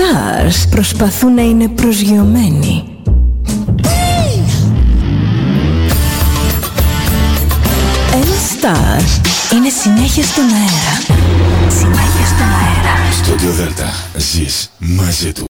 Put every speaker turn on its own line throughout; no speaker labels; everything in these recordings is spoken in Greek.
stars προσπαθούν να είναι προσγειωμένοι. Ένα star είναι συνέχεια στον αέρα. Συνέχεια στον αέρα.
Στούντιο Δέλτα. Ζεις μαζί του.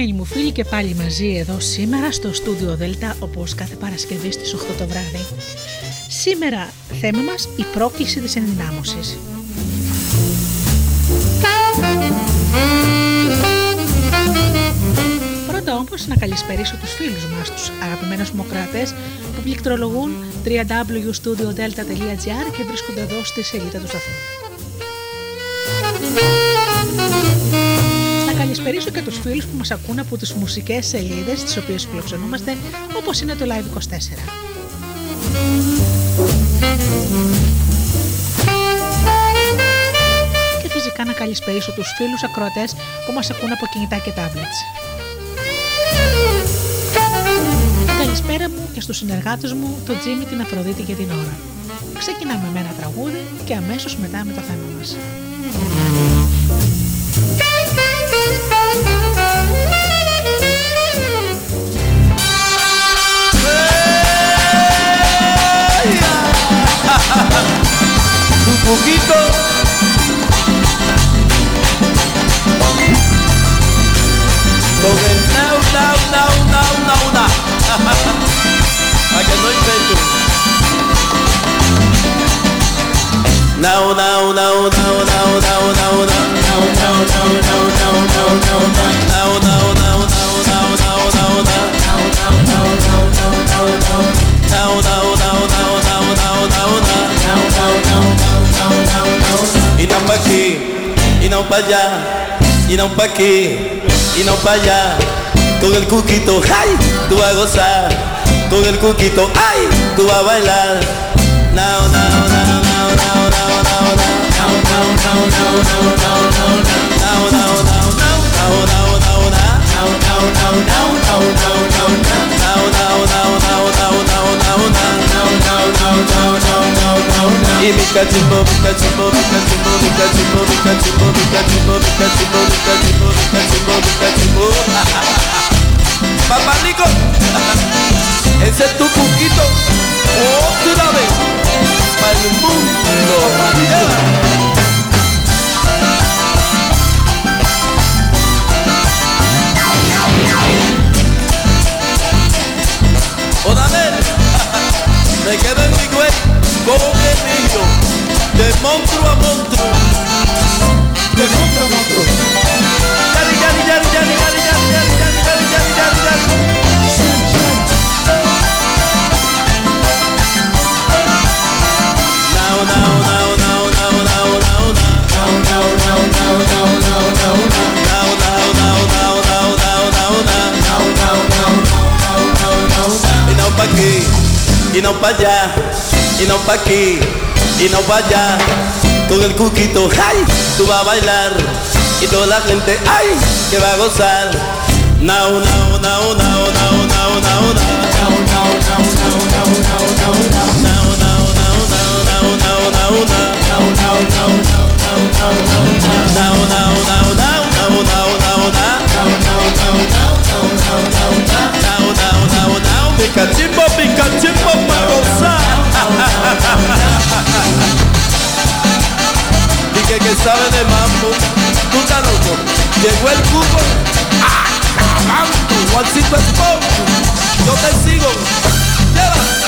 Αγαπημένοι μου φίλοι και πάλι μαζί εδώ σήμερα στο στούντιο Δέλτα όπως κάθε Παρασκευή στις 8 το βράδυ. Σήμερα θέμα μας η πρόκληση της ενδυνάμωσης. Πρώτα όμως να καλησπερίσω τους φίλους μας, τους αγαπημένους μου κρατές που πληκτρολογούν www.studiodelta.gr και βρίσκονται εδώ στη σελίδα τους σταθμού. Καλησπερίσω και τους φίλους που μας ακούν από τις μουσικές σελίδες τις οποίες φιλοξενούμαστε όπως είναι το Live24. Και φυσικά να καλησπερίσω τους φίλους ακροατές που μας ακούν από κινητά και tablets. Καλησπέρα μου και στους συνεργάτες μου, τον Τζίμι, την Αφροδίτη και την ώρα. Ξεκινάμε με ένα τραγούδι και αμέσως μετά με το θέμα μας.
Poquito. El now, now, now, now, now, now. Para que no now, now, now, now, now, now, now. Now, now, now, now, now, now, now, now. Now, now, não para allá, y no pa' aquí, y no pa' allá. Con el cuquito, ay, tú vas a gozar. Con el cuquito, ay, tú vas a bailar. E me cativou, me. Papá Nico, ese es tu cuquito. Oh. monstro a monstro. De monstro a monstro. Jari, jari, jari, jari, jari, E não pra quê? E não pra já? E não pra quê? não. Con el cuquito, ay, tú vas a bailar, y toda la gente, ay, que va a gozar. Now, now, now, now, now, now, now, now. Now, now, now, now, now, now, now, now. Now, now, now, sabe de mambo. Tú loco. Llegó el cubo. Acabando. Juancito es Yo te sigo. Lleva.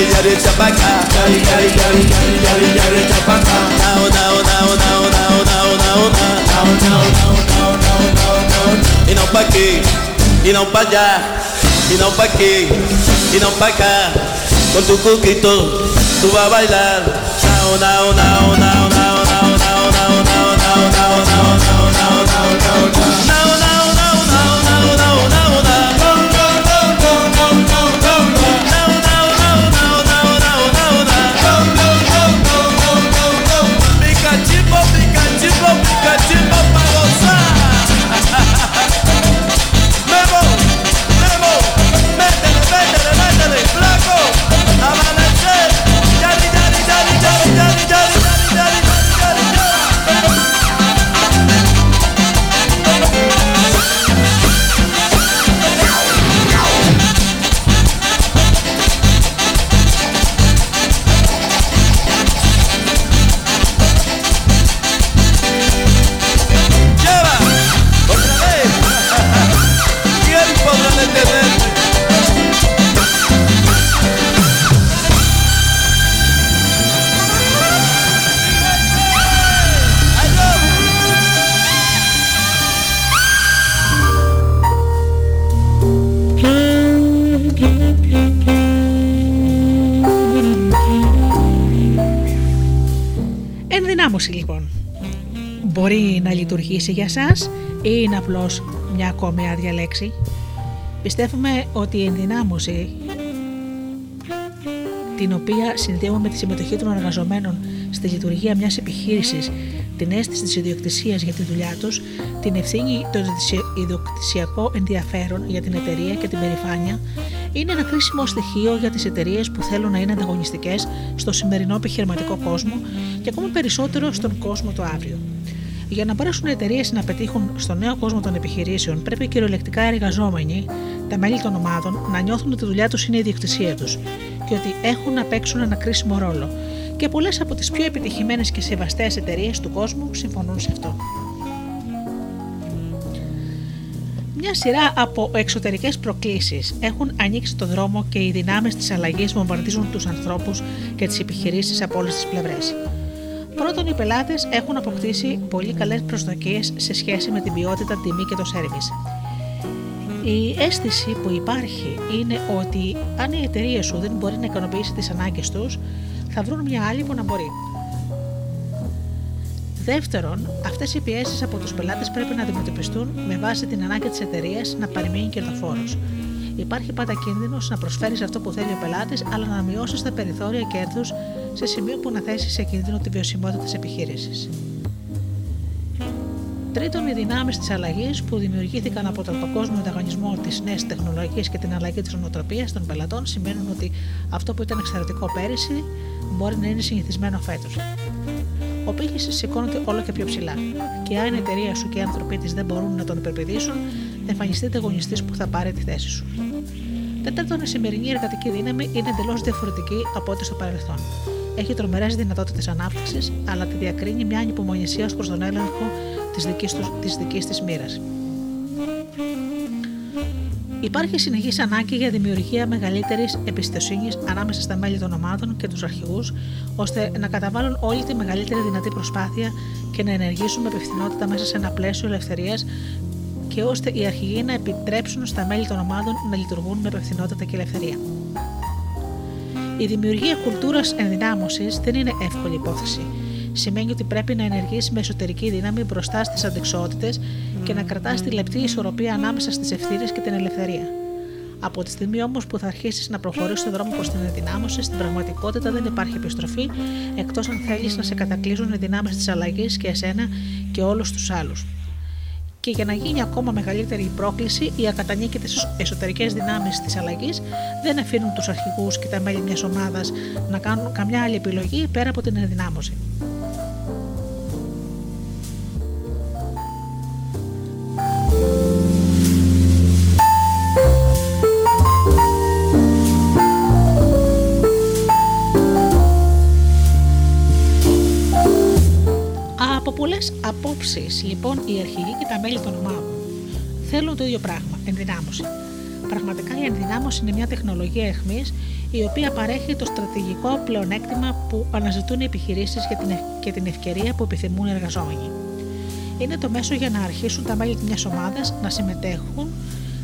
yari yari chapaka yari yari yari yari yari yari chapaka now now now now now now now now now now now now now now e não pra quê e não pra já e não pra quê e não pra cá com tu coquito tu vai bailar now now now now now
λειτουργήσει για σας ή είναι απλώς μια ακόμη άδεια λέξη. Πιστεύουμε ότι η ενδυνάμωση την οποία συνδέουμε με τη συμμετοχή των εργαζομένων στη λειτουργία μιας επιχείρησης, την αίσθηση της ιδιοκτησίας για τη δουλειά τους, την ευθύνη, το ιδιοκτησιακό ενδιαφέρον για την εταιρεία και την περηφάνεια, είναι ένα κρίσιμο στοιχείο για τις εταιρείες που θέλουν να είναι ανταγωνιστικές στο σημερινό επιχειρηματικό κόσμο και ακόμα περισσότερο στον κόσμο το αύριο. Για να μπορέσουν οι εταιρείες να πετύχουν στο νέο κόσμο των επιχειρήσεων, πρέπει κυριολεκτικά οι εργαζόμενοι, τα μέλη των ομάδων, να νιώθουν ότι η δουλειά τους είναι η ιδιοκτησία τους και ότι έχουν να παίξουν ένα κρίσιμο ρόλο. Και πολλές από τις πιο επιτυχημένες και σεβαστές εταιρείες του κόσμου συμφωνούν σε αυτό. Μια σειρά από εξωτερικές προκλήσεις έχουν ανοίξει το δρόμο και οι δυνάμεις της αλλαγής βομβαρδίζουν τους ανθρώπους και τις επιχειρήσεις από όλες τις πλευρές. Πρώτον, οι πελάτες έχουν αποκτήσει πολύ καλές προσδοκίες σε σχέση με την ποιότητα, τιμή και το σερβις. Η αίσθηση που υπάρχει είναι ότι αν η εταιρεία σου δεν μπορεί να ικανοποιήσει τις ανάγκες τους, θα βρουν μια άλλη που να μπορεί. Δεύτερον, αυτές οι πιέσεις από τους πελάτες πρέπει να αντιμετωπιστούν με βάση την ανάγκη της εταιρείας να παραμείνει κερδοφόρος. Υπάρχει πάντα κίνδυνος να προσφέρεις αυτό που θέλει ο πελάτης, αλλά να μειώσεις τα περιθώρια κέρδους σε σημείο που να θέσει σε κίνδυνο τη βιωσιμότητα της επιχείρησης. Τρίτον, οι δυνάμεις της αλλαγής που δημιουργήθηκαν από τον παγκόσμιο ανταγωνισμό της νέας τεχνολογίας και την αλλαγή της νοοτροπία των πελατών σημαίνουν ότι αυτό που ήταν εξαιρετικό πέρυσι μπορεί να είναι συνηθισμένο φέτος. Ο πύχης σηκώνεται όλο και πιο ψηλά. Και αν η εταιρεία σου και οι άνθρωποι της δεν μπορούν να τον υπερπηδήσουν, θα εμφανιστεί ανταγωνιστή που θα πάρει τη θέση σου. Τέταρτον, η σημερινή εργατική δύναμη είναι εντελώς διαφορετική από ό,τι στο παρελθόν έχει τρομερές δυνατότητες ανάπτυξης, αλλά τη διακρίνει μια ανυπομονησία προς τον έλεγχο της δικής της μοίρας. Υπάρχει συνεχής ανάγκη για δημιουργία μεγαλύτερης εμπιστοσύνης ανάμεσα στα μέλη των ομάδων και τους αρχηγούς, ώστε να καταβάλουν όλη τη μεγαλύτερη δυνατή προσπάθεια και να ενεργήσουν με απευθυνότητα μέσα σε ένα πλαίσιο ελευθερίας και ώστε οι αρχηγοί να επιτρέψουν στα μέλη των ομάδων να λειτουργούν με απευθυνότητα και ελευθερία. Η δημιουργία κουλτούρας ενδυνάμωσης δεν είναι εύκολη υπόθεση. Σημαίνει ότι πρέπει να ενεργήσει με εσωτερική δύναμη μπροστά στις αντικσότητες και να κρατάς τη λεπτή ισορροπία ανάμεσα στις ευθύνες και την ελευθερία. Από τη στιγμή όμως που θα αρχίσεις να προχωρήσει στον δρόμο προς την ενδυνάμωση, στην πραγματικότητα δεν υπάρχει επιστροφή, εκτός αν θέλεις να σε κατακλείζουν οι δυνάμεις της αλλαγής και εσένα και όλους τους άλλους. Και για να γίνει ακόμα μεγαλύτερη η πρόκληση, οι ακατανίκητες εσωτερικές δυνάμεις της αλλαγής δεν αφήνουν τους αρχηγούς και τα μέλη μιας ομάδας να κάνουν καμιά άλλη επιλογή πέρα από την ενδυνάμωση. Απόψεις λοιπόν οι αρχηγοί και τα μέλη των ομάδων θέλουν το ίδιο πράγμα, ενδυνάμωση. Πραγματικά η ενδυνάμωση είναι μια τεχνολογία εχμής η οποία παρέχει το στρατηγικό πλεονέκτημα που αναζητούν οι επιχειρήσεις και την ευκαιρία που επιθυμούν οι εργαζόμενοι. Είναι το μέσο για να αρχίσουν τα μέλη μιας ομάδας να συμμετέχουν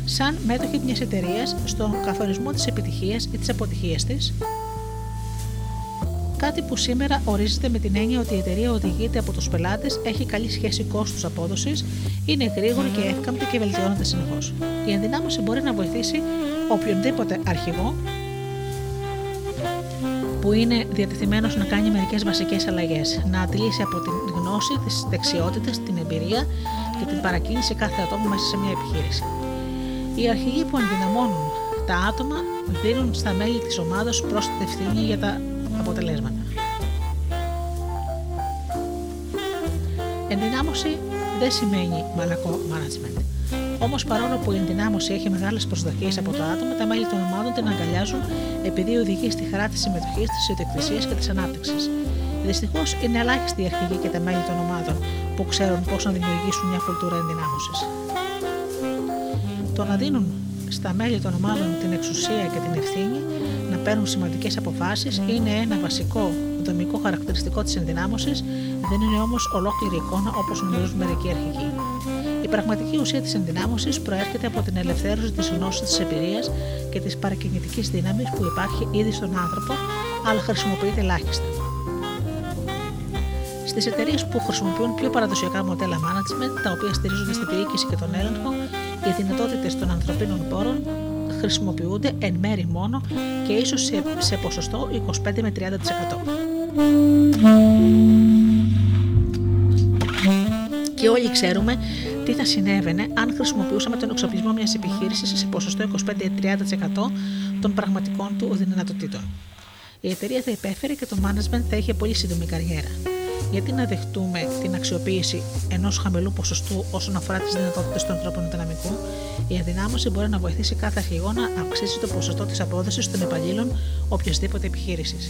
σαν μέτοχοι μιας εταιρείας στον καθορισμό της επιτυχίας ή της αποτυχίας της, Κάτι που σήμερα ορίζεται με την έννοια ότι η εταιρεία οδηγείται από τους πελάτες, έχει καλή σχέση κόστου-απόδοση, είναι γρήγορη και εύκαμπτη και βελτιώνεται συνεχώς. Η ενδυνάμωση μπορεί να βοηθήσει οποιονδήποτε αρχηγό που είναι διατεθειμένος να κάνει μερικές βασικές αλλαγές, να αντιλήσει από την γνώση, τις δεξιότητες, την εμπειρία και την παρακίνηση κάθε ατόμου μέσα σε μια επιχείρηση. Οι αρχηγοί που ενδυναμώνουν τα άτομα δίνουν στα μέλη της ομάδας πρόσθετη ευθύνη για τα αποτελέσματα. Ενδυνάμωση δεν σημαίνει μαλακό management. Όμως παρόλο που η ενδυνάμωση έχει μεγάλες προσδοκίες από το άτομο, τα μέλη των ομάδων την αγκαλιάζουν επειδή οδηγεί στη χαρά της συμμετοχής, της ιδιοκτησίας και της ανάπτυξης. Δυστυχώς είναι ελάχιστοι οι αρχηγοί και τα μέλη των ομάδων που ξέρουν πώς να δημιουργήσουν μια κουλτούρα ενδυνάμωσης. Το να δίνουν στα μέλη των ομάδων την εξουσία και την ευθύνη να παίρνουν σημαντικές αποφάσεις είναι ένα βασικό δομικό χαρακτηριστικό της ενδυνάμωσης, δεν είναι όμως ολόκληρη εικόνα όπως νομίζουν μερικοί αρχηγοί. Η πραγματική ουσία της ενδυνάμωσης προέρχεται από την ελευθέρωση της γνώσης, της εμπειρίας και της παρακινητικής δύναμης που υπάρχει ήδη στον άνθρωπο, αλλά χρησιμοποιείται ελάχιστα. Στις εταιρείες που χρησιμοποιούν πιο παραδοσιακά μοντέλα management, τα οποία στηρίζονται στην διοίκηση και τον έλεγχο, οι δυνατότητες των ανθρωπίνων πόρων χρησιμοποιούνται εν μέρη μόνο και ίσως σε, σε ποσοστό 25 με 30%. Και όλοι ξέρουμε τι θα συνέβαινε αν χρησιμοποιούσαμε τον εξοπλισμό μιας επιχείρησης σε ποσοστό 25-30% των πραγματικών του δυνατοτήτων. Η εταιρεία θα υπέφερε και το management θα είχε πολύ σύντομη καριέρα γιατί να δεχτούμε την αξιοποίηση ενός χαμηλού ποσοστού όσον αφορά τις δυνατότητες του ανθρώπινου δυναμικού, η ενδυνάμωση μπορεί να βοηθήσει κάθε αρχηγό να αυξήσει το ποσοστό της απόδοσης των υπαλλήλων οποιασδήποτε επιχείρησης.